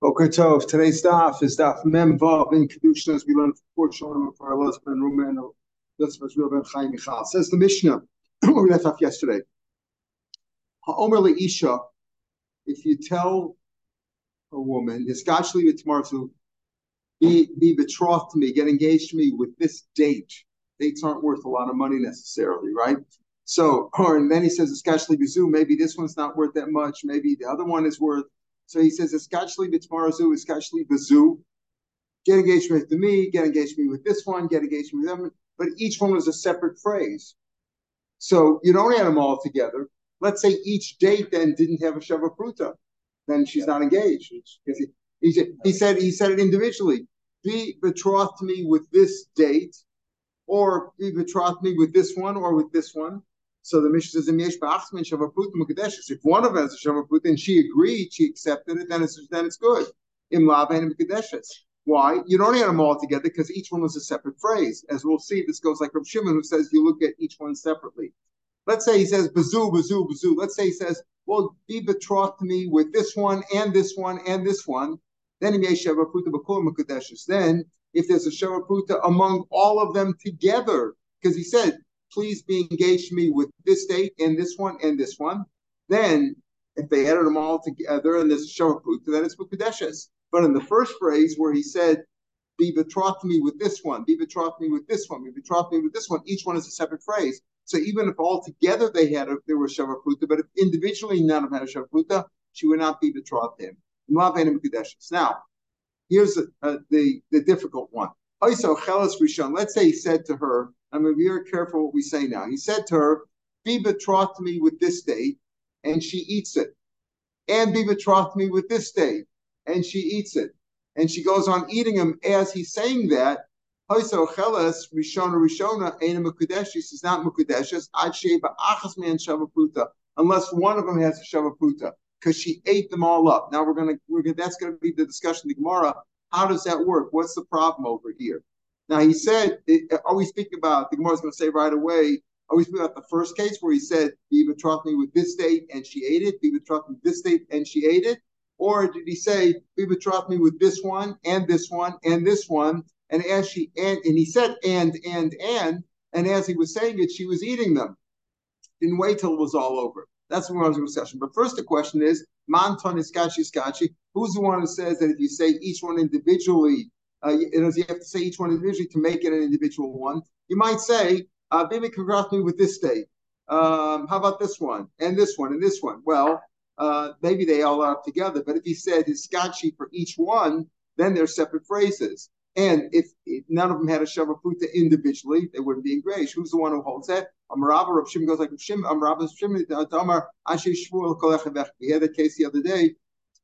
Boker Tov. Today's daf is daf Mem Vav in Kedushin as we learned for Shalom for our Elizabeth and Rumen Elizabeth Ben Chaim Michal. Says the Mishnah, we left off yesterday. Ha'omer Isha, if you tell a woman, Hiskashli V'Tmarzu, be, be betrothed to me, get engaged to me with this date. Dates aren't worth a lot of money necessarily, right? So, or and then he says, especially bizu, maybe this one's not worth that much, maybe the other one is worth. So he says, especially bitmarazu, especially bizu. Get engaged with me, get engaged with me with this one, get engaged with them. But each one was a separate phrase. So you don't add them all together. Let's say each date then didn't have a shava pruta, then she's not engaged. He, he, he said he said it individually. Be betrothed to me with this date, or be betrothed me with this one or with this one. So the Mishnah says, If one of has a Shavaput and she agreed, she accepted it, then it's then it's good. Im Why? You don't add them all together because each one was a separate phrase. As we'll see, this goes like from Shimon, who says you look at each one separately. Let's say he says Bazoo, Bazoo, Bazoo. Let's say he says, well, be betrothed to me with this one and this one and this one. Then he shavutta bakur mukadeshis. Then, if there's a Shavapruta among all of them together, because he said, please be engaged to me with this date and this one and this one, then if they added them all together and there's a Shavapruta, then it's Mukadeshes. But in the first phrase where he said, be betrothed to me with this one, be betrothed to me with this one, be betrothed to me with this one, each one is a separate phrase. So even if all together they had a, there was Shavapruta, but if individually none of them had a Shavapruta, she would not be betrothed to him. Now, here's a, a, uh, the, the difficult one. Let's say he said to her, I'm going to be very careful what we say now. He said to her, Be betrothed to me with this date, and she eats it. And be betrothed to me with this date, and she eats it. And she goes on eating them as he's saying that. Rishona Rishona. She says not Shavapruta. Unless one of them has a Shavapruta because she ate them all up. Now we're gonna we're gonna that's gonna be the discussion the Gemara. How does that work? What's the problem over here? Now he said, are we speaking about the Gemara is going to say right away? Are we speaking about the first case where he said, "Be betrothed me with this date and she ate it"? Be betrothed me with this date and she ate it, or did he say, "Be betrothed me with this one and this one and this one"? And as she and and he said, "And and and," and as he was saying it, she was eating them. Didn't wait till it was all over. That's the one discussion. But first, the question is, Manton iskachi skachi. Who's the one who says that if you say each one individually, uh, you, you have to say each one individually to make it an individual one? You might say, uh, Bibi congratulate me with this date. Um, how about this one and this one and this one? Well, uh, maybe they all are together. But if he said iskachi for each one, then they're separate phrases. And if, if, none of them had a Shavapruta individually, they wouldn't be engaged. Who's the one who holds that? Amarava, Rav Shimon goes like Shim, Amarava, Shimon, Tamar, Ashe Shmuel, Kolech We had a case the other day,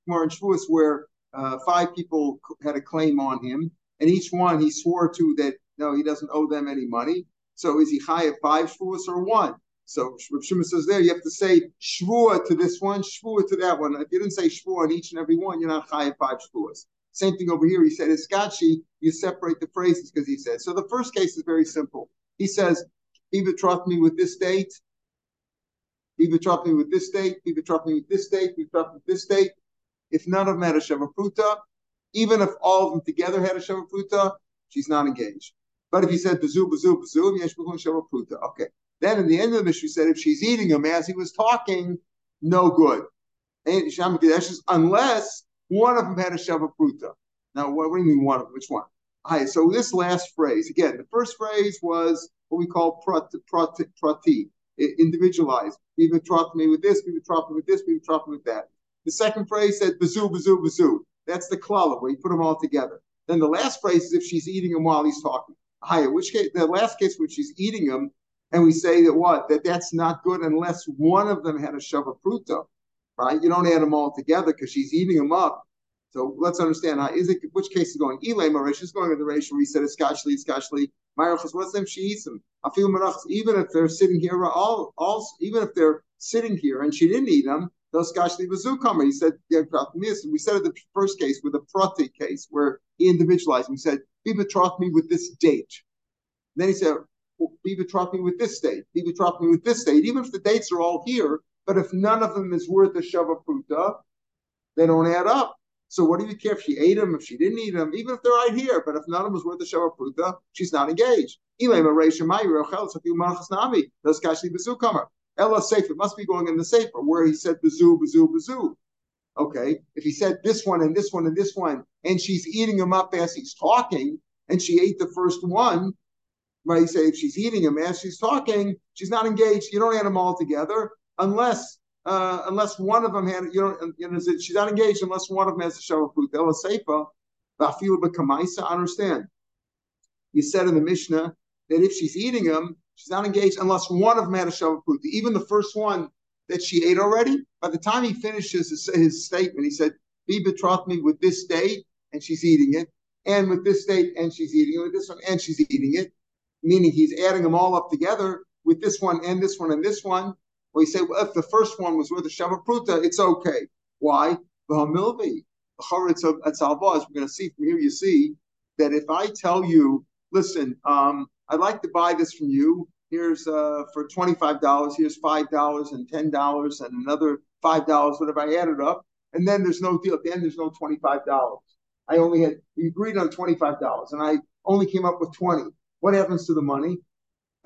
more in Shavuos, where uh, five people had a claim on him, and each one he swore to that no, he doesn't owe them any money. So is he high at five Shavuos or one? So Rav Shimon says there you have to say shvua to this one, shvua to that one. If you didn't say shvua on each and every one, you're not high at five shvuas. Same thing over here. He said, Iskachi, you separate the phrases because he said. So the first case is very simple. He says, Be betrothed me with this date. Be betrothed me with this date. Be betrothed me with this date. Be betrothed me with this date. If none of them had a Shavapruta, even if all of them together had a Shavapruta, she's not engaged. But if he said bazoo, bazoo, Bazu, um, Yesh Shavapruta. Okay. Then in the end of the he said, if she's eating him as he was talking, no good. Unless one of them had a Shavapruta. Now, what, what do you mean one of them? Which one? All right, so this last phrase, again, the first phrase was what we call prati, prati, prati individualized. Be betrothed me with this, be betrothed me with this, be betrothed me with that. The second phrase said bazoo, bazoo, bazoo. That's the klala, where you put them all together. Then the last phrase is if she's eating them while he's talking. Higher, which case, the last case when she's eating them, and we say that what? That that's not good unless one of them had a shavapruta right? You don't add them all together because she's eating them up. So let's understand how is it which case is going? Elay Marish is going in the ratio where he said Iskashli, Iskashli, Marachas, what's them? She eats them. I feel Marachas, even if they're sitting here, all all even if they're sitting here and she didn't eat them, those Skashli Bazukamer. He said, we said in the first case with the Prati case where he individualized. He said, Be betrothed me with this date. And then he said, Be betrothed me with this date. Be betrothed me with this date. Even if the dates are all here, but if none of them is worth a Shavapruta, they don't add up. So what do you care if she ate them, if she didn't eat them, even if they're right here? But if none of them was worth a shava pruta, she's not engaged. Ella safe. It must be going in the safer where he said bazoo, bazoo, bazoo. Okay, if he said this one and this one and this one, and she's eating them up as he's talking, and she ate the first one, right? You say if she's eating them as she's talking, she's not engaged. You don't add them all together unless uh, unless one of them had you know, you know she's not engaged unless one of them has a food. Ella seifa, vafil b'kamaisa. Understand? You said in the Mishnah that if she's eating them, she's not engaged unless one of a show of. Even the first one that she ate already, by the time he finishes his, his statement, he said, Be betrothed me with this date, and she's eating it, and with this date, and she's eating it, with this one, and she's eating it, meaning he's adding them all up together with this one, and this one, and this one. Well, he said, well, if the first one was with a Shavapruta, it's okay. Why? The Hamilvi, the Charetz at Salvaz, we're going to see from here, you see that if I tell you, listen, um, I'd like to buy this from you, here's uh, for $25, here's $5 and $10 and another $5, whatever I added up. And then there's no deal. At the end, there's no $25. I only had, we agreed on $25 and I only came up with 20. What happens to the money?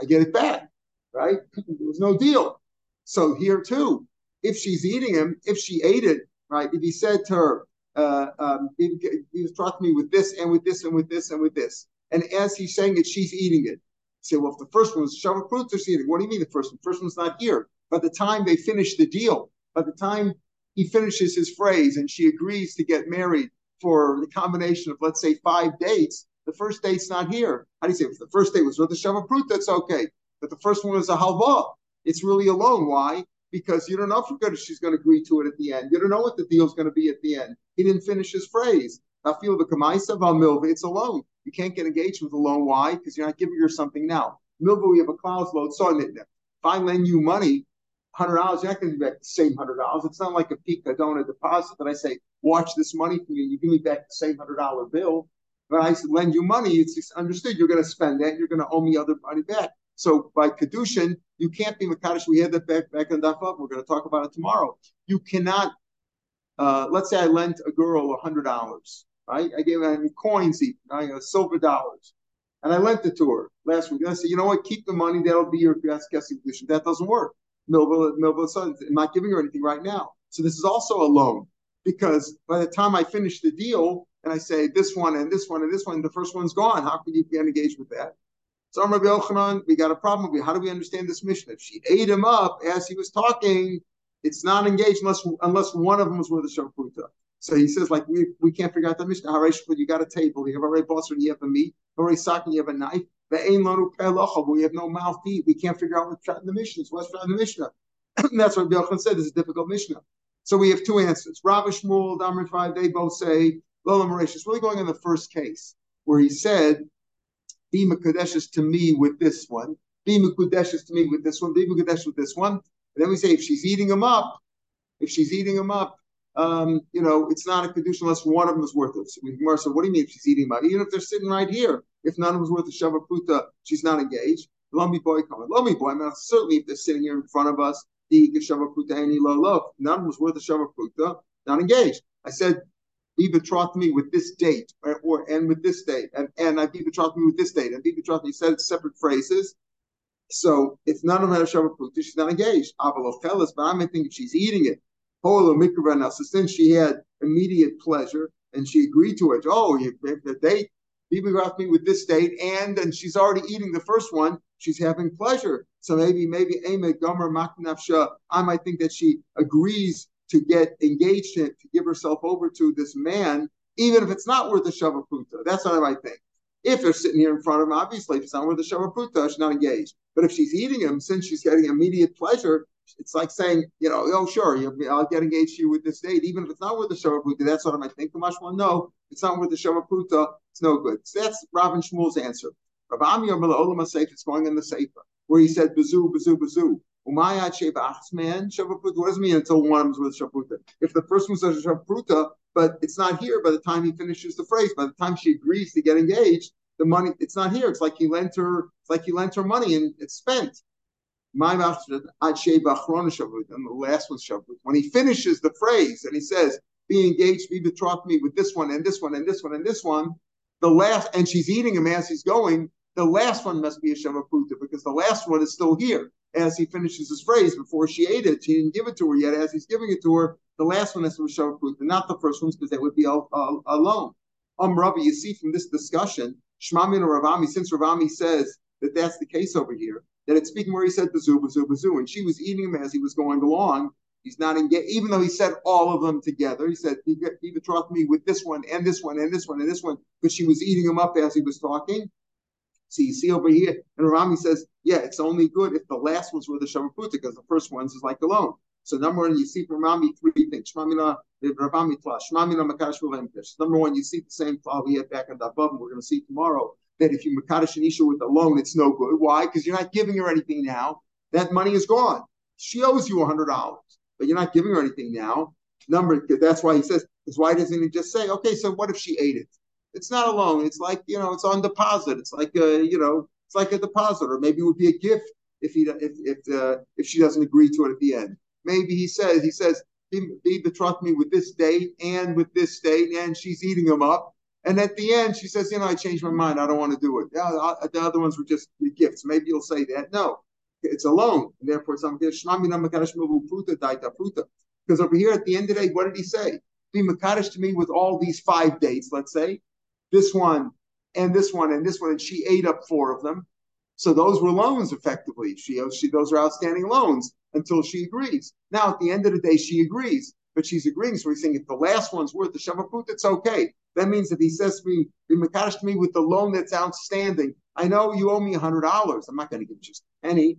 I get it back, right? there was no deal. So here too, if she's eating him, if she ate it, right? If he said to her, uh, um, he, he was me with this and with this and with this and with this. And as he's saying it, she's eating it say, well, if the first one was Shavah Pruta what do you mean the first one? The first one's not here. By the time they finish the deal, by the time he finishes his phrase and she agrees to get married for the combination of, let's say, five dates, the first date's not here. How do you say? If the first date was with the Shavah Prut, that's okay. But the first one was a halva. It's really alone. Why? Because you don't know if she's going to agree to it at the end. You don't know what the deal's going to be at the end. He didn't finish his phrase. I feel the kamaisa milva. It's alone. You can't get engaged with a loan. Why? Because you're not giving her something now. Milva, we have a clouds load. So if I lend you money, hundred dollars, you're not going to back the same hundred dollars. It's not like a pikadon deposit that I say, watch this money for and you give me back the same hundred dollar bill. When I lend you money, it's understood you're going to spend that, you're going to owe me other money back. So by kedushin, you can't be makadosh. We had that back back in Daf We're going to talk about it tomorrow. You cannot. Uh, let's say I lent a girl hundred dollars right? I gave her coins, right? Uh, silver dollars. And I lent it to her last week. And I said, you know what? Keep the money. That'll be your guessing position. That doesn't work. Millville, Millville I'm not giving her anything right now. So this is also a loan because by the time I finish the deal and I say this one and this one and this one, the first one's gone. How can you get engaged with that? So Rabbi Yochanan, we got a problem. How do we understand this Mishnah? If she ate him up as he was talking, it's not engaged unless unless one of them was with a shofruta. So he says, like, we, we can't figure out the Mishnah. You got a table, you have a ray boss, you have a meat, a sock, and you have a knife. We have no mouth to eat. We can't figure out what's in the Mishnah. What's in the Mishnah? that's what Yochanan said. This is a difficult Mishnah. So we have two answers. Rav Shmuel, Five, they both say, Lola. It's really going in the first case where he said, Be Makadeshes to me with this one, be Makudeshes to me with this one, be Makudesh with this one. And then we say, if she's eating them up, if she's eating them up, um, you know, it's not a kedusha unless one of them is worth it. So Gemara said, what do you mean if she's eating money? Even if they're sitting right here, if none of them is worth a shava pruta, she's not engaged. Lummy boy coming. Lummy boy, I mean, certainly if they're sitting here in front of us, the shava pruta any low low. None of them was worth a shava pruta, not engaged. I said, be betrothed me with this date, or, or and with this date, and and I be betrothed me with this date, and be betrothed. You said separate phrases. So if none of them have shava pruta, she's not engaged. Avalochelas, but I'm thinking she's eating it. So since she had immediate pleasure and she agreed to it, oh, the date, Bibi brought me with this date, and and she's already eating the first one. She's having pleasure. So maybe maybe Ame Gomer Maknafsha. I might think that she agrees to get engaged in, to give herself over to this man, even if it's not worth a Shavaputa. That's what I might think. If they're sitting here in front of him, obviously, if it's not worth a Shavaputa, she's not engaged. But if she's eating him, since she's getting immediate pleasure, it's like saying, you know, oh, sure, I'll get engaged to you with this date, even if it's not worth the Shavapruta. That's what I might think. The Mashma, no, it's not worth the Shavapruta. It's no good. So that's Rav Shmuel's answer. Rav Amir Olam Seif, it's going in the Sefer, where he said, Bazu, Bazu, Bazu. Umayat Sheva man, Shavapruta. What does it mean until one of them is with Shavapruta? If the first one says Shavapruta, but it's not here by the time he finishes the phrase, by the time she agrees to get engaged, the money, it's not here. It's like he lent her, it's like he lent her money and it's spent. My master, Bakrona Shavuut, and the last one's Shavut. When he finishes the phrase and he says, be engaged, be betrothed me with this one and this one and this one and this one. The last, and she's eating him as he's going. The last one must be a Shemapruta because the last one is still here as he finishes his phrase before she ate it. She didn't give it to her yet. As he's giving it to her, the last one is a Shemapruta, not the first ones because they would be alone. Um, Rabbi, you see from this discussion, Shmamin or Ravami, since Ravami says that that's the case over here, that it's speaking where he said bazu, bazu, bazu, and she was eating him as he was going along. He's not engaged, even though he said all of them together. He said, he, he betrothed me with this one and this one and this one and this one, but she was eating him up as he was talking. So you see over here, and Rami says, yeah, it's only good if the last ones were the Shavaputa, because the first ones is like alone. So number one, you see from Rami three things. Number one, you see the same file we had back in the above, and we're going to see tomorrow that if you Makadish an Isha with a loan, it's no good. Why? Because you're not giving her anything now. That money is gone. She owes you $100, but you're not giving her anything now. Number, that's why he says, because why doesn't he just say, okay, so what if she ate it? It's not a loan. It's like, you know, it's on deposit. It's like, a, you know, it's like a deposit, or maybe it would be a gift if he if if uh, if she doesn't agree to it at the end. Maybe he says he says be, be betrothed me with this date and with this date, and she's eating them up. And at the end, she says, you know, I changed my mind. I don't want to do it. The other ones were just gifts. Maybe you'll say that. No, it's a loan. And therefore, it's because over here at the end of the day, what did he say? Be Makadish to me with all these five dates, let's say, this one and this one and this one, and she ate up four of them. So those were loans effectively. She, she those are outstanding loans until she agrees. Now at the end of the day, she agrees, but she's agreeing. So we're saying if the last one's worth the shavaput, it's okay. That means if he says to me, be makadosh to me with the loan that's outstanding, I know you owe me a hundred dollars. I'm not going to give you just a penny.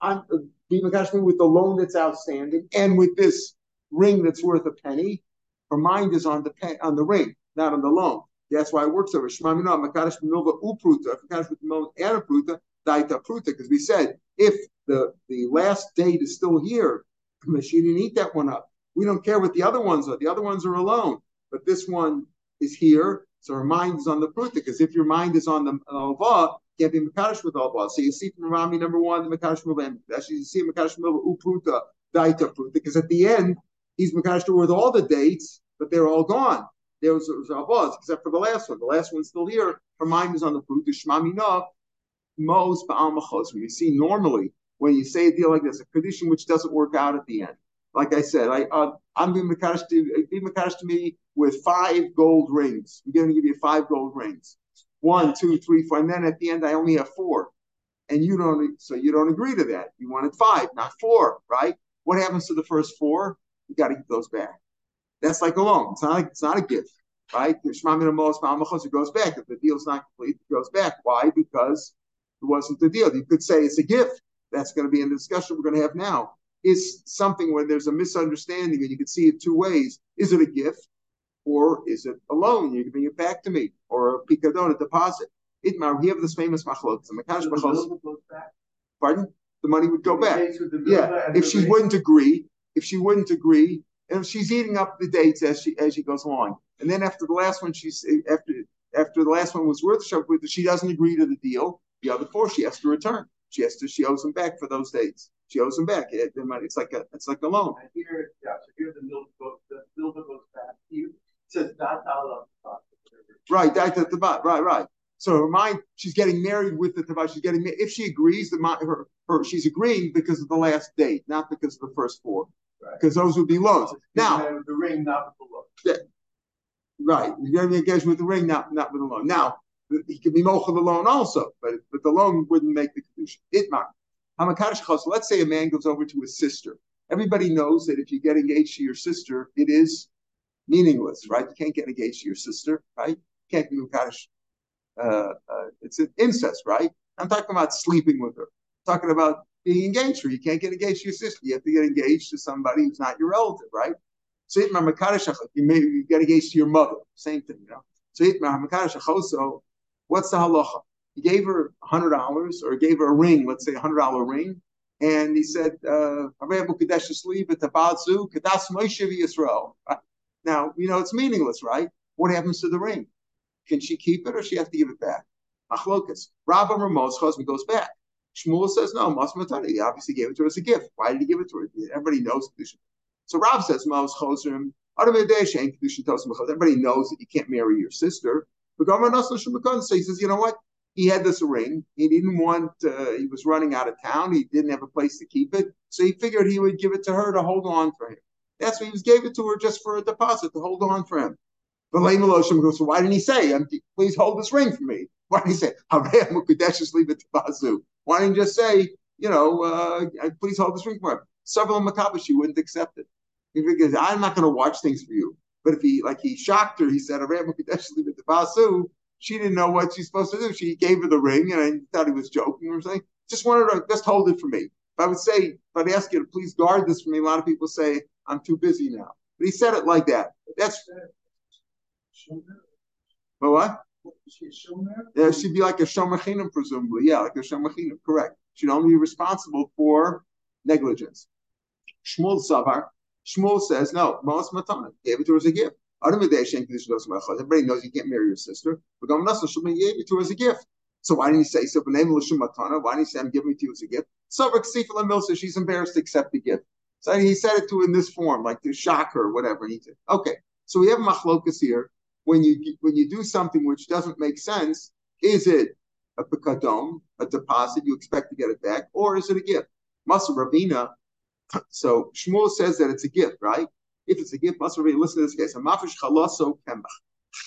I'm be makadosh to me with the loan that's outstanding and with this ring that's worth a penny. Her mind is on the pen, on the ring, not on the loan. That's why it works over. Shmamina, Makadish Milva Upruta, Makadish with Milva and Pruta, Daita Pruta, because we said if the, the last date is still here, she didn't eat that one up. We don't care what the other ones are. The other ones are alone, but this one is here. So her mind is on the Pruta, because if your mind is on the Alva, can't be Makadish with Alva. So you see from Rami number one, the Milva, and actually you see Milva Upruta, Daita Pruta, because at the end, he's Makadish with all the dates, but they're all gone there was, was except for the last one. The last one's still here. Her mind is on the fruit. The Shmamina, Mos Ba'al We see normally when you say a deal like this, a condition which doesn't work out at the end. Like I said, I, uh, I'm being Makadosh to, be Makadosh to me with five gold rings. I'm going to give you five gold rings. One, two, three, four. And then at the end, I only have four. And you don't, so you don't agree to that. You wanted five, not four, right? What happens to the first four? You got to give those back. That's like a loan. It's not like it's not a gift, right? It goes back. If the deal's not complete, it goes back. Why? Because it wasn't the deal. You could say it's a gift. That's going to be in the discussion we're going to have now. Is something where there's a misunderstanding and you can see it two ways. Is it a gift or is it a loan? You can bring it back to me or a picadon, a deposit. Itmar, we have this famous machlok. Pardon? The money would go back. Yeah. If she wouldn't agree, if she wouldn't agree, and she's eating up the dates as she as she goes along. And then after the last one, she's after after the last one was worth she doesn't agree to the deal. The other four, she has to return. She has to. She owes them back for those dates. She owes them back. It, it's like a it's like a loan. And here, yeah. So here the middle goes the middle goes back. Here says that Right, that the tabat. Right, right. So her mind, she's getting married with the tabat. She's getting if she agrees, the her her she's agreeing because of the last date, not because of the first four because right. those would be loans. Oh, now, the ring, not with the loan. Yeah, right. You're going to engage with the ring, not, not with the loan. Now, he can be mocha the loan also, but but the loan wouldn't make the condition. Itmar. Let's say a man goes over to his sister. Everybody knows that if you get engaged to your sister, it is meaningless, right? You can't get engaged to your sister, right? You can't be Makadosh. Uh, uh, it's an incest, right? I'm talking about sleeping with her. I'm talking about being engaged to her. You can't get engaged to your sister. You have to get engaged to somebody who's not your relative, right? So you may get engaged to your mother. Same thing, you know. So what's the halacha? He gave her hundred dollars or gave her a ring, let's say a hundred dollar ring, and he said, uh, Now, you know, it's meaningless, right? What happens to the ring? Can she keep it or she have to give it back? Achlokas. Rabba Ramos husband goes back. Shmuel says, no, Masmatani. He obviously gave it to her as a gift. Why did he give it to her? Everybody knows. So Rav says, Everybody knows that you can't marry your sister. So he says, you know what? He had this ring. He didn't want. Uh, he was running out of town. He didn't have a place to keep it, so he figured he would give it to her to hold on for him. That's why he was gave it to her just for a deposit to hold on for him. But Lame goes, so why didn't he say, please hold this ring for me? Why didn't he say, Aramukadash just leave it to Bazu? Why didn't he just say, you know, uh, please hold this ring for him? Several Makabashi wouldn't accept it. He I'm not going to watch things for you. But if he, like, he shocked her, he said, I ran Mokudashis leave it to Basu, she didn't know what she's supposed to do. She gave her the ring, and I thought he was joking or something. Just wanted to just hold it for me. If I would say, if I'd ask you to please guard this for me, a lot of people say, I'm too busy now. But he said it like that. That's but what? Yeah, she'd be like a shomer presumably. Yeah, like a shomer correct. She'd only be responsible for negligence. Shmuel Savar. Shmuel says, no, Moas Matana gave it to her as a gift. Everybody knows you can't marry your sister. But Shulman gave it to as a gift. So why didn't he say so? Why didn't he say I'm giving it to you as a gift? Savak Sifal Milsa, she's embarrassed to accept the gift. So he said it to in this form, like to shock her, or whatever. He said, okay. So we have machlokas here. When you when you do something which doesn't make sense, is it a pekadon, a deposit you expect to get it back, or is it a gift? Masa Ravina. So Shmuel says that it's a gift, right? If it's a gift, Masa Ravina. Listen to this case. A mafish chalaso kemach.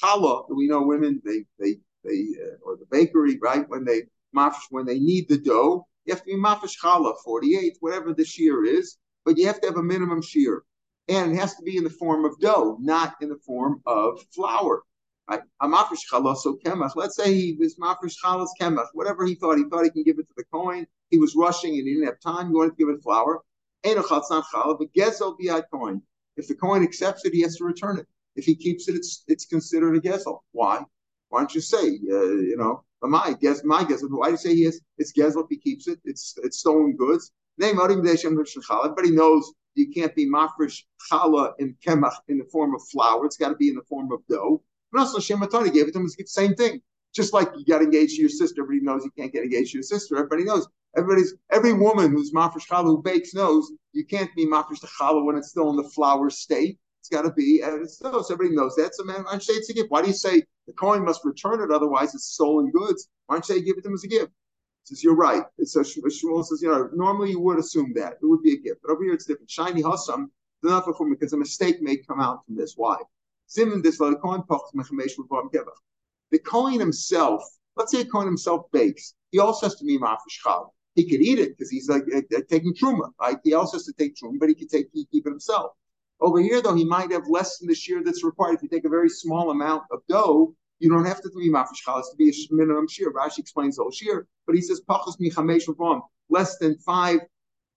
Chala. We know women they they they uh, or the bakery, right? When they mafish when they need the dough, you have to be mafish chala, forty eight, whatever the shear is, but you have to have a minimum shear and it has to be in the form of dough, not in the form of flour. Right? A mafish chalaso kemach. Let's say he was mafresh chalas kemach, whatever he thought. He thought he can give it to the Kohen. He was rushing and he didn't have time. He wanted to give it flour. But gezel Kohen. If the Kohen accepts it, he has to return it. If he keeps it, it's it's considered a gezel. Why? Why don't you say, uh, you know, my guess, my guess. Why do you say he is? It's gezel if he keeps it. It's it's stolen goods. Everybody knows you can't be mafresh challah in kemach in the form of flour. It's got to be in the form of dough. But also Shematoni gave it to him. It's the same thing. Just like you got engaged to your sister, everybody knows you can't get engaged to your sister. Everybody knows. Everybody's every woman who's mafresh challah who bakes knows you can't be mafresh challah when it's still in the flour state. It's got to be and it's still. So everybody knows that. So man, why don't you it's a gift? Why do you say the Kohen must return it? Otherwise, it's stolen goods. Why don't you say give it to him as a gift? says, you're right. It's a, Shmuel says, you know, normally you would assume that. It would be a gift. But over here it's different. Shiny Hassam, because a mistake may come out from this. Why? The Kohen himself, let's say a Kohen himself bakes, he also has to be mafresh He could eat it because he's like uh, uh, taking truma, right? He also has to take truma, but he could take he keep it himself. Over here, though, he might have less than the shear that's required. If you take a very small amount of dough, you don't have to be mafresh to be a minimum shear. Rashi explains the whole shear, but he says pachos michamesh less than five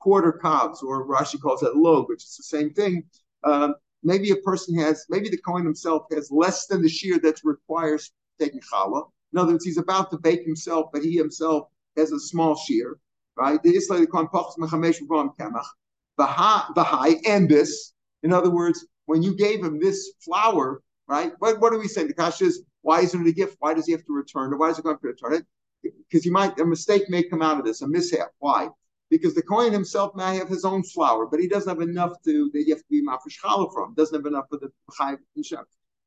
quarter cobs, or Rashi calls that log, which is the same thing. Um, maybe a person has, maybe the Kohen himself has less than the shear that requires taking challah. In other words, he's about to bake himself, but he himself has a small shear, right? The Israeli pachos michamesh kemach. Bahai and this. In other words, when you gave him this flour, right? What, what do we say? The kasha is why isn't it a gift? Why does he have to return it? Why is he going to return it? Because you might a mistake may come out of this, a mishap. Why? Because the Kohen himself may have his own flour, but he doesn't have enough to that you have to be mafresh from. Doesn't have enough for the chayv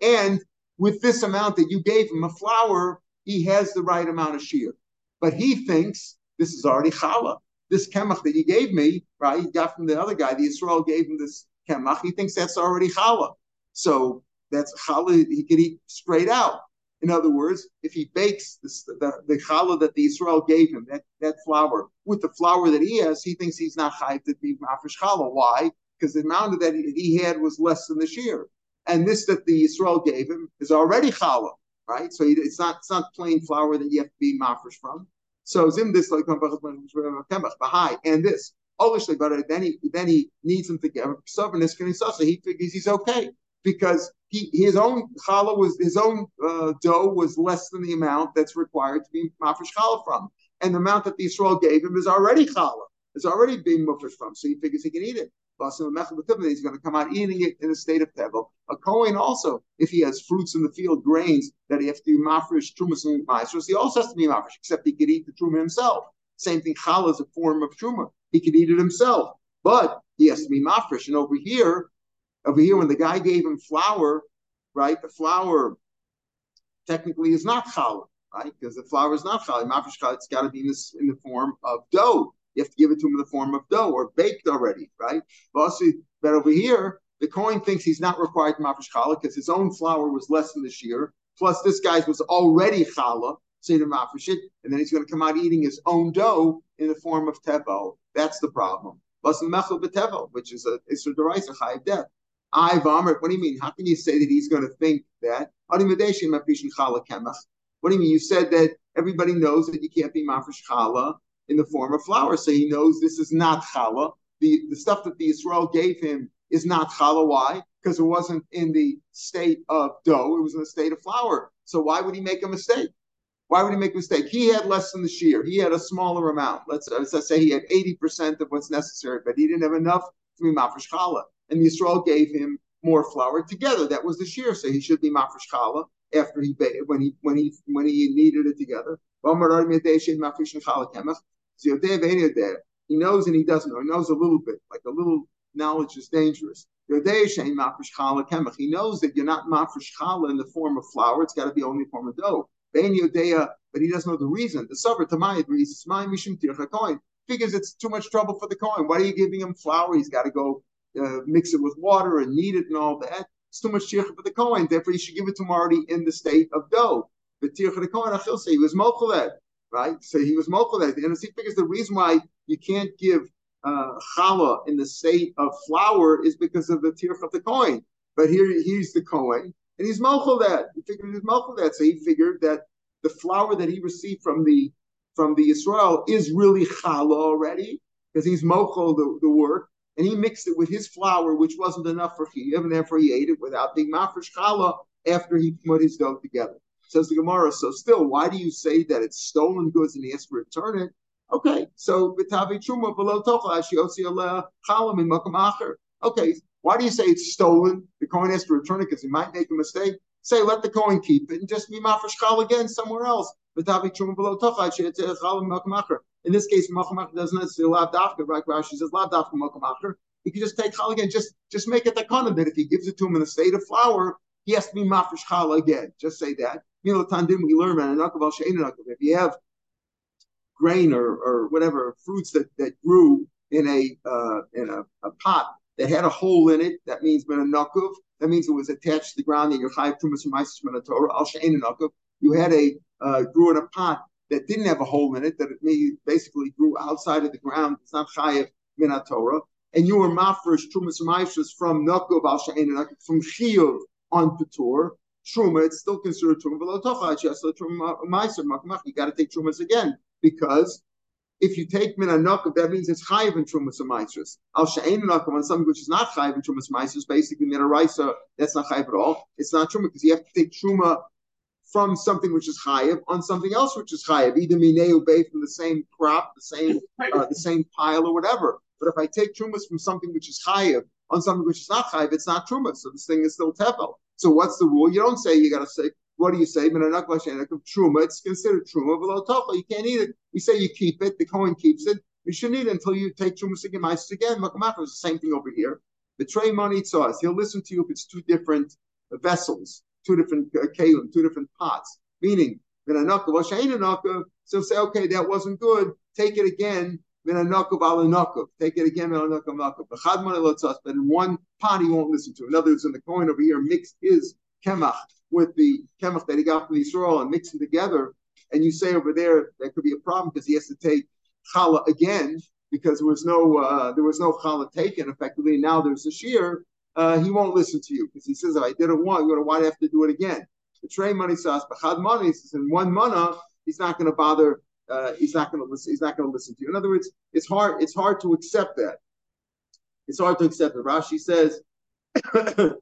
and with this amount that you gave him a flour, he has the right amount of shear. But he thinks this is already challah. This kemach that you gave me, right? He got from the other guy. The Israel gave him this kemach. He thinks that's already challah. So that's challah he could eat straight out. In other words, if he bakes this, the, the challah that the Israel gave him, that, that flour, with the flour that he has, he thinks he's not chayv to be mafresh challah. Why? Because the amount that he had was less than the shear. And this that the Israel gave him is already challah, right? So it's not it's not plain flour that you have to be mafresh from. So zim this like high and this. But then he then he needs him to give stubbornness. He figures he's okay because he, his own challah was his own uh, dough was less than the amount that's required to be mafresh challah from, and the amount that the Israel gave him is already challah. It's already being mafresh from, so he figures he can eat it. He's going to come out eating it in a state of tevel. A Kohen also, if he has fruits in the field, grains that he has to be mafresh trumas and maestros, he also has to be mafresh, except he could eat the truma himself. Same thing, challah is a form of truma. He could eat it himself, but he has to be mafresh. And over here, Over here, when the guy gave him flour, right, the flour technically is not challah, right? Because the flour is not challah. Mafresh challah, it's got to be in this in the form of dough. You have to give it to him in the form of dough or baked already, right? But also, but over here, the Kohen thinks he's not required to mafresh challah because his own flour was less than the shear. Plus, this guy's was already challah, so he didn't it, and then he's going to come out eating his own dough in the form of tevel. That's the problem. Plus, mechel which is a it's a deraisa chayiv death. I vomit. What do you mean? How can you say that he's going to think that? What do you mean? You said that everybody knows that you can't be mafresh challah in the form of flour, so he knows this is not challah. The the stuff that the Israel gave him is not challah. Why? Because it wasn't in the state of dough; it was in the state of flour. So why would he make a mistake? Why would he make a mistake? He had less than the shear. He had a smaller amount. Let's, let's say he had 80% of what's necessary, but he didn't have enough to be mafresh challah and the Yisrael gave him more flour together. That was the shear, so he should be mafresh challah after he when he when he when he kneaded it together. He knows and he doesn't know. He knows a little bit, like a little knowledge is dangerous. He knows that you're not mafresh in the form of flour. It's got to be only form of dough. But he doesn't know the reason. The Sabra Tamayid reads, figures it's too much trouble for the Kohen. Why are you giving him flour? He's got to go uh, mix it with water and knead it and all that. It's too much tircha for the Kohen. Therefore, you should give it to already in the state of dough. But tircha the Kohen, Achil say he was mochaled, right? So he was mochaled. And he figures the reason why you can't give uh, challah in the state of flour is because of the tircha of the Kohen. But here he's the Kohen, and he's that. He figured he's that. So he figured that the flour that he received from the from the Israel is really challah already because he's mochel the, the work and he mixed it with his flour, which wasn't enough for Chiyuv, and therefore he ate it without being mafresh challah after he put his dough together. Says the Gemara. So still, why do you say that it's stolen goods and he has to return it? Okay, so v'tavi truma below Okay, why do you say it's stolen? The Kohen has to return it because he might make a mistake. Say let the Kohen keep it and just be mafresh chal again somewhere else. V'tavi truma below in this case, Machamacher doesn't necessarily lav dafka, right? Rashi says lav dafka Machamacher. He can just take chal again, just just make it the kana that if he gives it to him in the state of flour, he has to be chal again. Just say that. Milotandim, we learn man If you have grain or, or whatever fruits that, that grew in a uh, in a, a, pot that had a hole in it, that means a That means it was attached to the ground and you're chayiv tumas from Torah. Al she'ein You had a uh, grew in a pot that didn't have a hole in it, that it basically grew outside of the ground, it's not chayiv min Torah, and you were mafresh trumas ma'ishas from nakov al from chiyuv on patur, truma, it's still considered truma below tocha, just truma ma'aser, you got to take trumas again, because if you take min that means it's chayiv in trumas ma'ishas. Al she'en nakov on something which is not chayiv in trumas ma'ishas, basically min that's not chayiv at all. It's not truma because you have to take truma from something which is chayiv on something else which is chayiv, either mineu bay from the same crop, the same uh, the same pile or whatever. But if I take trumas from something which is chayiv on something which is not chayiv, it's not truma. So this thing is still tevel. So what's the rule? You don't say you got to say. What do you say? Truma. It's considered truma tefel. You can't eat it. We say you keep it. The Kohen keeps it. You shouldn't eat it until you take trumas again. It's the same thing over here. The tray money us. He'll listen to you if it's two different vessels two different uh, kalim, two different pots. Meaning, so say, okay, that wasn't good. Take it again. Take it again. But in one pot, he won't listen to. In other words, in the coin over here, mixed his kemach with the kemach that he got from Israel and mix them together. And you say over there that could be a problem because he has to take challah again because there was no uh, there was no challah taken effectively. Now there's a shear uh, he won't listen to you because he says, I did it once, why do I have to do it again? The train money says, Bachad money in one mana, he's not going to bother. Uh, he's not going to listen. He's not going to listen to you. In other words, it's hard. It's hard to accept that. It's hard to accept it. Rashi says,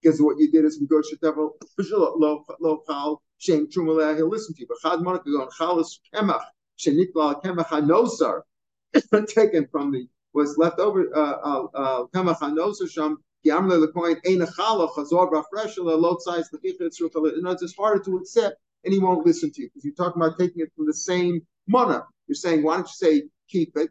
because what you did is good shame trumala he'll listen to you but kemach kemach hanosar taken from the was left over uh, uh, uh, it's harder to accept and he won't listen to you because you're talking about taking it from the same mana. You're saying, why don't you say keep it?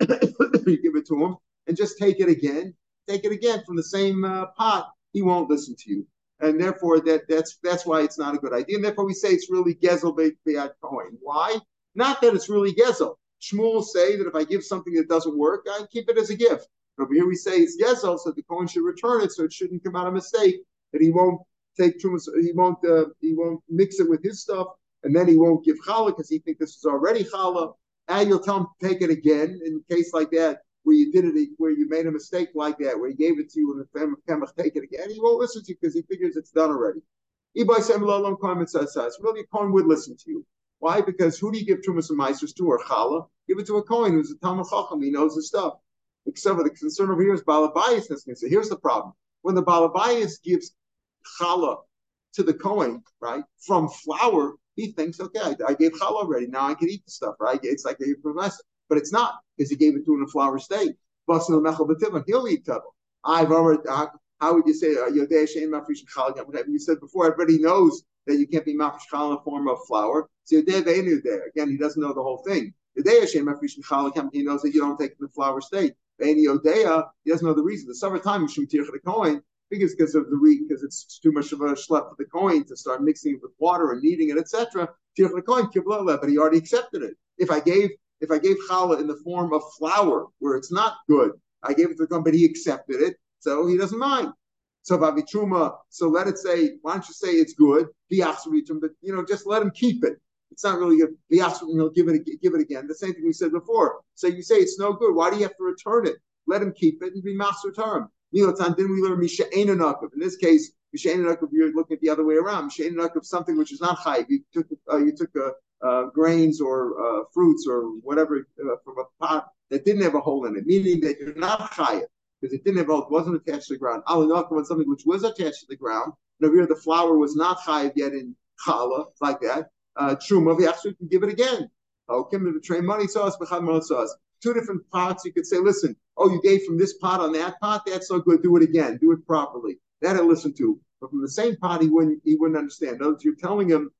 you give it to him, and just take it again, take it again from the same uh, pot, he won't listen to you. And therefore, that that's that's why it's not a good idea. And therefore, we say it's really gezel beyad Kohen. Why? Not that it's really gezel. Shmuel say that if I give something that doesn't work, I keep it as a gift. Here we say it's gezel, so the kohen should return it, so it shouldn't come out a mistake. That he won't take trumas, he won't uh, he won't mix it with his stuff, and then he won't give challah because he thinks this is already challah. And you'll tell him take it again in a case like that where you did it, where you made a mistake like that, where he gave it to you and the family take it again, he won't listen to you because he figures it's done already. Abaye says Really, a Kohen would listen to you. Why? Because who do you give Trumas and Meisters to or Chala? Give it to a Kohen who's a Talmud Chacham. He knows his stuff. Except for the concern over here is Balabayas. So here's the problem. When the Balabayas gives Chala to the Kohen, right, from flour, he thinks, okay, I, I gave Chala already. Now I can eat the stuff, right? It's like a professor but it's not because he gave it to in a flour state. He'll eat trouble. I've already. How would you say uh, You said before, everybody knows that you can't be mafresh in the form of flour. So. Again, he doesn't know the whole thing. He knows that you don't take the flour state. He doesn't know the reason. The summertime, you should the Kohen because because of the re because it's too much of a schlep for the Kohen to start mixing it with water and kneading it, etc. But he already accepted it. If I gave if I gave challah in the form of flour, where it's not good, I gave it to him, but he accepted it, so he doesn't mind. So Vavitruma, so let it say, why don't you say it's good, but you know, just let him keep it. It's not really a he'll give it give it again. The same thing we said before. So you say it's no good. Why do you have to return it? Let him keep it and be master term. Milotan, didn't we learn Misha In this case, Misha you're looking at the other way around. Misha Enanak of something which is not chayv. You took uh, you took a uh, grains or uh, fruits or whatever uh, from a pot that didn't have a hole in it, meaning that you're not chayav because it didn't have a hole, wasn't attached to the ground. Alinaka was something which was attached to the ground. And here the flour was not chayav yet in challah, like that. Uh, truma, actually can give it again. Okay, the train money sauce, sauce. Two different pots. You could say, listen, oh, you gave from this pot on that pot. That's no good. Do it again. Do it properly. That I listen to. But from the same pot, he wouldn't. He wouldn't understand. In words, you're telling him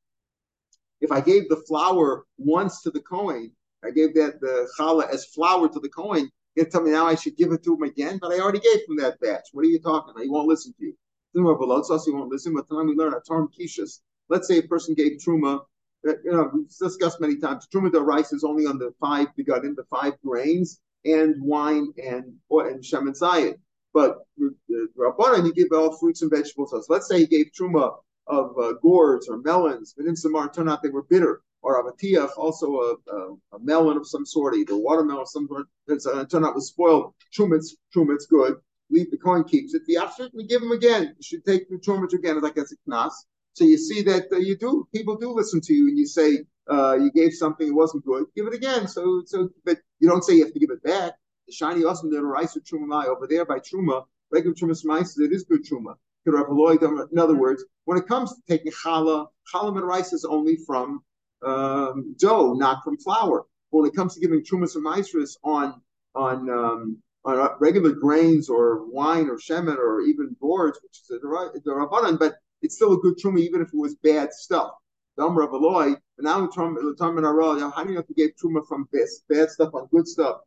if I gave the flour once to the Kohen, I gave that the challah as flour to the Kohen, you tell me now I should give it to him again, but I already gave him that batch. What are you talking about? He won't listen to you. He won't listen, but time we learn a term kishas. Let's say a person gave truma, you know, we've discussed many times. Truma the rice is only on the five begotten, the five grains, and wine and or, and shem and. But uh, Rabbanan, you give all fruits and vegetables. So let's say he gave truma of uh, gourds or melons, but in Samar turned out they were bitter, or avatiach, also a, a, a, melon of some sort, either watermelon of some sort, uh, turned out was spoiled. Trumit's, trumit's good. Leave the Kohen keeps it. The after we give them again. You should take the trumit's again, like as a knas. So you see that uh, you do, people do listen to you, and you say uh, you gave something that wasn't good, give it again. So, so, but you don't say you have to give it back. The shiny awesome the rice of truma over there by truma, regular truma mice, it is good truma. In other words, when it comes to taking challah, challah and rice is only from um, dough, not from flour. When it comes to giving trumas and maestras on on um, on regular grains or wine or shemen or even boards, which is the rabbanon, but it's still a good truma even if it was bad stuff. Dam Rav Eloi, but now how do you know if you gave truma from this bad stuff on good stuff?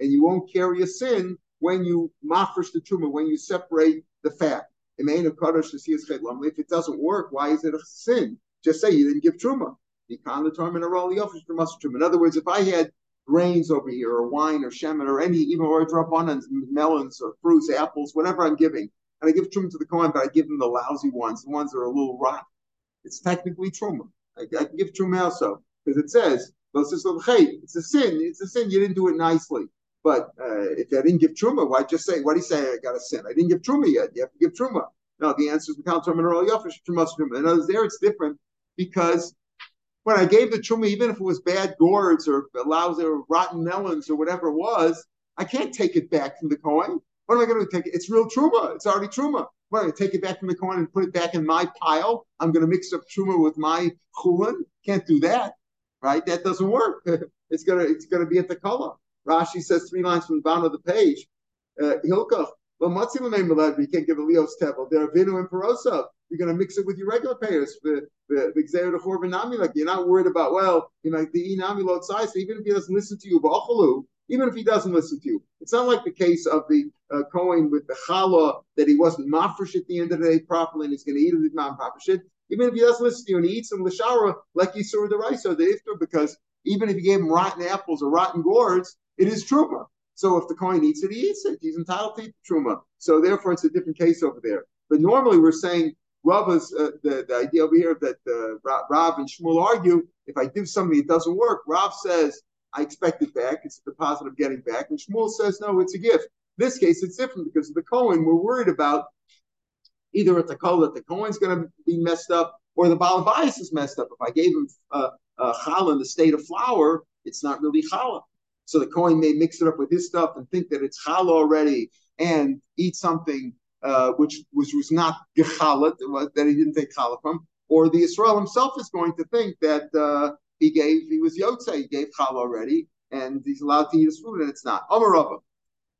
and you won't carry a sin when you mafresh the truma, when you separate the fat. If it doesn't work, why is it a sin? Just say you didn't give. The the Aral, truma. In other words, if I had grains over here, or wine, or shemen, or any, even or drabanans, melons, or fruits, apples, whatever I'm giving, and I give truma to the Kohen, but I give them the lousy ones, the ones that are a little rotten. It's technically truma. I, I can give truma also because it says it's a sin. It's a sin. You didn't do it nicely. But uh, if I didn't give truma, why just say? What do you say? I got a sin. I didn't give truma yet. You have to give truma. No, the answer is the count terminal yafish truma truma. In other words, there it's different because when I gave the truma, even if it was bad gourds or lousy or rotten melons or whatever it was, I can't take it back from the Kohen. What am I going to take it? It's real truma. It's already truma. What am I going to take it back from the Kohen and put it back in my pile? I'm going to mix up truma with my chulin. Can't do that, right? That doesn't work. it's gonna it's gonna be at the color. Rashi says three lines from the bottom of the page. Uh, Hilkach, Well, Matzi you can't give a Leo's tevel. There are Vinu and Perosa. You're going to mix it with your regular payers. Like you're not worried about. Well, you know, the Inami load size. Even if he doesn't listen to you, even if he doesn't listen to you, it's not like the case of the uh, Cohen with the challah that he wasn't mafresh at the end of the day properly, and he's going to eat it with non mafresh. Even if he doesn't listen to you and he eats some lashara like you saw the rice or the iftar, because even if you gave him rotten apples or rotten gourds, it is truma. So if the coin eats it, he eats it. He's entitled to eat the truma. So therefore, it's a different case over there. But normally, we're saying Rava's uh, the, the idea over here that uh, Rav and Shmuel argue if I do something it doesn't work. Rav says I expect it back. It's a deposit of getting back, and Shmuel says no, it's a gift. In this case, it's different because of the Kohen. We're worried about either at the call that the Kohen's going to be messed up or the Balabais is messed up. If I gave him uh, uh, challah in the state of flour, it's not really challah. So the Kohen may mix it up with his stuff and think that it's challah already and eat something uh, which, which was not gechalat, that he didn't take challah from. Or the Israel himself is going to think that uh, he gave, he was yotze, he gave challah already, and he's allowed to eat his food, and it's not. Amarava.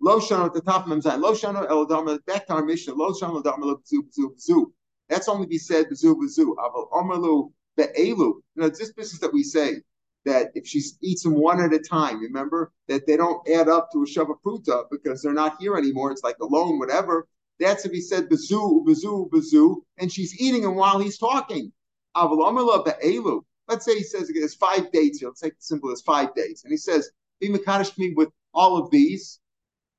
Lo shana at the top of Memzai. Lo shana el dharma, back to our Mishnah. Lo shana dharma b'zu b'zu b'zu. That's only be said b'zu b'zu. Aval omerlu be'elu. You know, this business that we say that if she eats them one at a time, remember that they don't add up to a shavapruta because they're not here anymore. It's like a loan, whatever. That's if he said bazoo, bazoo, bazoo, and she's eating them while he's talking. Let's say he says there's five dates. Let's take the simple as five dates, And he says, be Makadish me with all of these.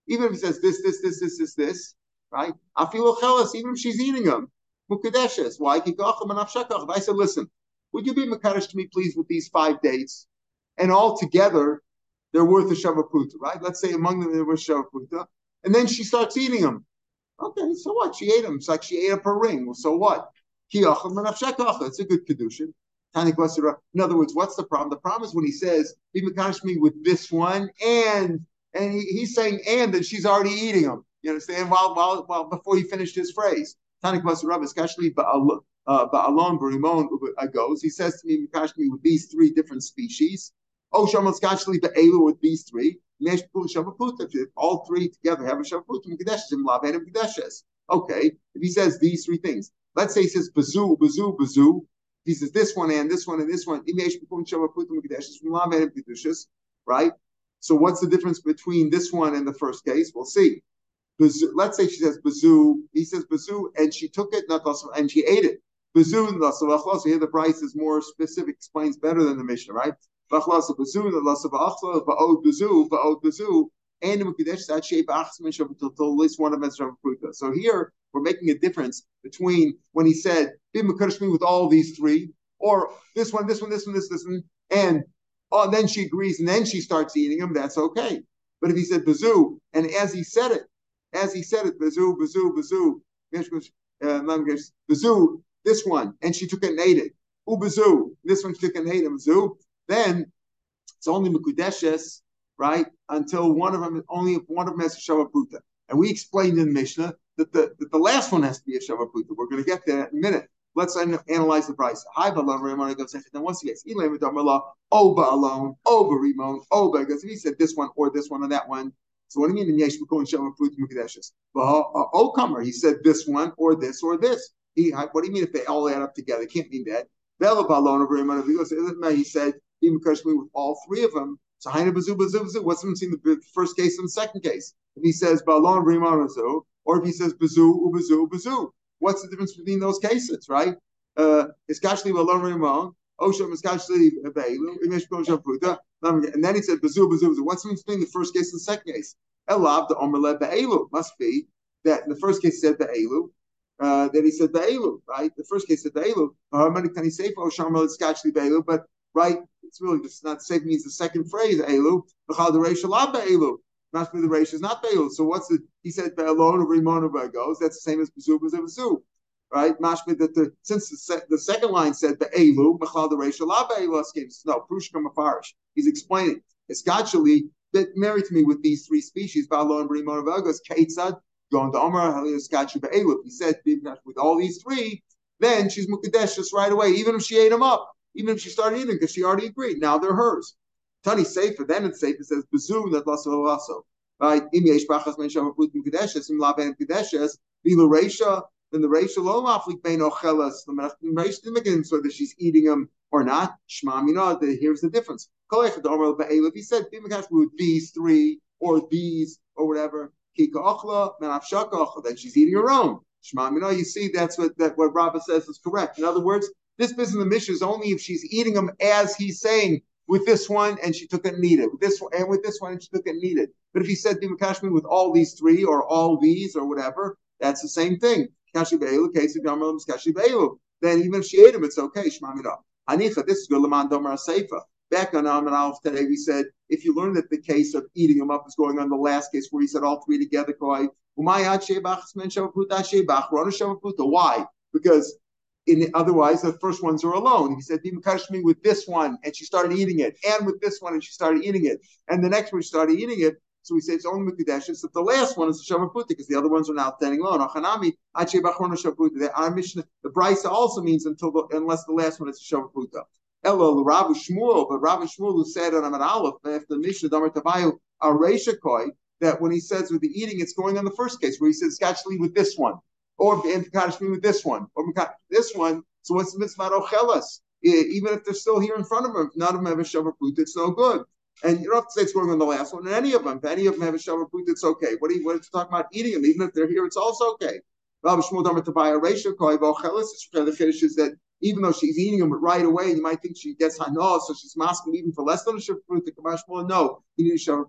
Even if he says this, this, this, this, this, this, right? Afilo Even if she's eating them. Mukadeshes. Why? I said, listen, would you be Makarish to me, please, with these five dates? And all together, they're worth a Shavaputa, right? Let's say among them there was Shavaputa. And then she starts eating them. Okay, so what? She ate them. It's like she ate up her ring. Well, so what? It's a good Kedushin. In other words, what's the problem? The problem is when he says, be Makarish me with this one, and and he, he's saying and, and she's already eating them. You understand? While, while, while before he finished his phrase. Tanik Masarab, especially Ba'alon Barimon uh, goes, he says to me, Mikashmi with these three different species. Oh, Shamal Skashli Ba'elu with these three. All three together have a Shavaput, Mikadeshim, Lavan, Mikadeshes. Okay, if he says these three things, let's say he says bazoo, bazoo, bazoo. He says this one and this one and this one. Right? So what's the difference between this one and the first case? We'll see. Let's say she says bazoo, he says bazoo, and she took it, not and she ate it. Bezun so here the price is more specific, explains better than the Mishnah, right? V'achlasa bezun lasa v'achla v'od bezu v'od bezu and Mukadesh that shape at least one of is So here we're making a difference between when he said me with all these three, or this one, this one, this one, this, this one, and oh, and then she agrees, and then she starts eating them. That's okay. But if he said bezu, and as he said it, as he said it, bezu, bezu, bezu, uh, bezu, this one, and she took ate it. Ubazu, this one took it and ate it. Ubazu. Then it's only Mekudeshes, right? Until one of them, only if one of them has a Shavaputa. And we explained in Mishnah that the, that the last one has to be a Shavaputa. We're going to get there in a minute. Let's analyze the price. Hi, Then once again, Elam Oba alone, Oba Rimon, Oba. Because if he said this one or this one or that one, so what do you mean in Yesh Mekun Shem Fruit Mukadeshes? Well, Okamer, he said this one or this or this. He, what do you mean if they all add up together? It can't mean that. He said, even with all three of them. So Haina Bazu Bazu. What's the between the first case and the second case? If he says Balon Rimanazu, or if he says what's the difference between those cases, right? Uh, and then he said Bazu. What's the difference between the first case and the second case? Elav the must be that in the first case said Be'elu, uh, that he said Be'elu, right? The first case said Be'elu. Harmonic Tani Sefer, Sharmel, it's actually but right, it's really just not safe means the second phrase, Elu. B'chal the Reish Allah Be'elu. Mashma the Reish is not Be'elu. So what's the, he said Be'elon or Rimon goes, that's the same as Bezu, Bezu, Bezu. Right? Mashma that the, since the, se, the second line said the Reish Allah Be'elu escapes. No, Prushka Mafarish. He's explaining. It's that married to me with these three species, Ba'alon, Rimon, goes, Ketzad, going to Omar, he said with all these three, then she's Mukadesh just right away, even if she ate them up, even if she started eating because she already agreed. Now they're hers. Tani Sefer, then it's safe, it says Bazoo that Lasso Lasso. Right? Im yesh brachas men shavu putim kedeshes, im laben kedeshes, bilu reisha, then the reisha lo maflik bein ochelas, the reisha didn't make it so that she's eating them or not. Shma mina, here's the difference. If he said with these three or these or whatever, kika ochla, menafshaka then she's eating her own. Shma mina, you see that's what that what Rabbah says is correct. In other words, this business of the Mishnah is only if she's eating them as he's saying with this one and she took it and needed, with this one and with this one and she took it and needed. But if he said Dimakashmi with all these three or all these or whatever, that's the same thing. Then even if she ate them, it's okay. Shmamira. Hanicha, this is good. Laman Domer Seifa. Back on Amar Alf today, we said if you learn that the case of eating them up is going on the last case where he said all three together, why? Because in, otherwise, the first ones are alone. He said, me with this one, and she started eating it, and with this one, and she started eating it, and the next one she started eating it. So we say it's only Mekudesh. So the last one is the Shavaputa because the other ones are now standing alone. Our Mishnah, the Brisa also means until the, unless the last one is the Shavaputa. Elo Rav Shmuel, but Rav Shmuel who said on Amar Aleph after Mishnah Damar Tavayu Aresha Koi that when he says with the eating, it's going on the first case where he says actually with this one or Kadashmi with this one, or this one. So what's the mitzvah ochelas? Even if they're still here in front of if none of them have a shavar it's no good. And you don't have to say it's going on the last one. In any of them, if any of them have a shavar it's okay. What are you, what are you talking about eating them? Even if they're here, it's also okay. Rabbi Shmuel Damar Tabaya Reisha Koi Bochelas. The Kiddush is that even though she's eating them right away, you might think she gets hana, so she's masking even for less than a fruit. The no, you need a shavar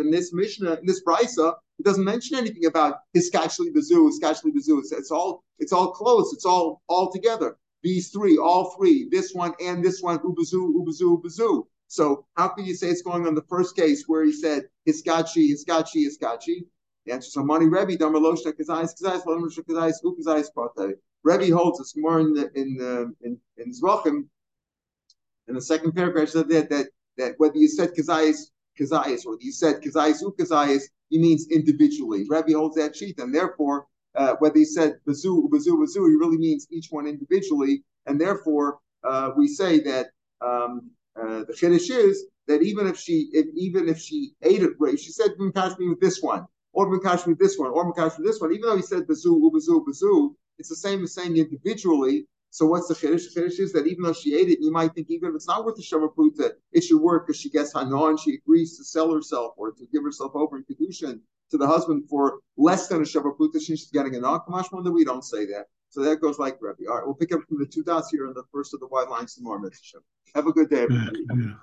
in this Mishnah, in this Brisa, it doesn't mention anything about Hiskachli Bazu, Hiskachli Bazu. It's, it's all it's all close. It's all all together. These three, all three, this one and this one, Ubazu, Ubazu, Ubazu. So how can you say it's going on the first case where he said Hiskachi, Hiskachi, Hiskachi? The answer is money Rebbe, Kazais, Lomoshna Kazais, Ukazais, Prate. Rebbe holds us more in the in the in, in Zvachim. In the second paragraph, said that that that whether you said kazayis, kazayis, or you said kazayis ukazayis, he means individually. Rabbi holds that sheet, and therefore, uh, whether he said bazu, bazu, bazu, he really means each one individually, and therefore uh, we say that um, uh, the chiddush is that even if she, if, even if she ate it, she said mekashmi with this one, or with this one, or with this one, even though he said bazu, bazu, bazu, it's the same as saying individually. So what's the chiddush? The chiddush is that even though she ate it, you might think even if it's not worth the shavapruta, it should work because she gets hana and she agrees to sell herself or to give herself over in kedushin to the husband for less than a shavapruta. She's getting a nakamash one. that we don't say that. So that goes like Rebbe. All right, we'll pick up from the two dots here on the first of the white lines tomorrow. Have a good day, everybody. Yeah, yeah.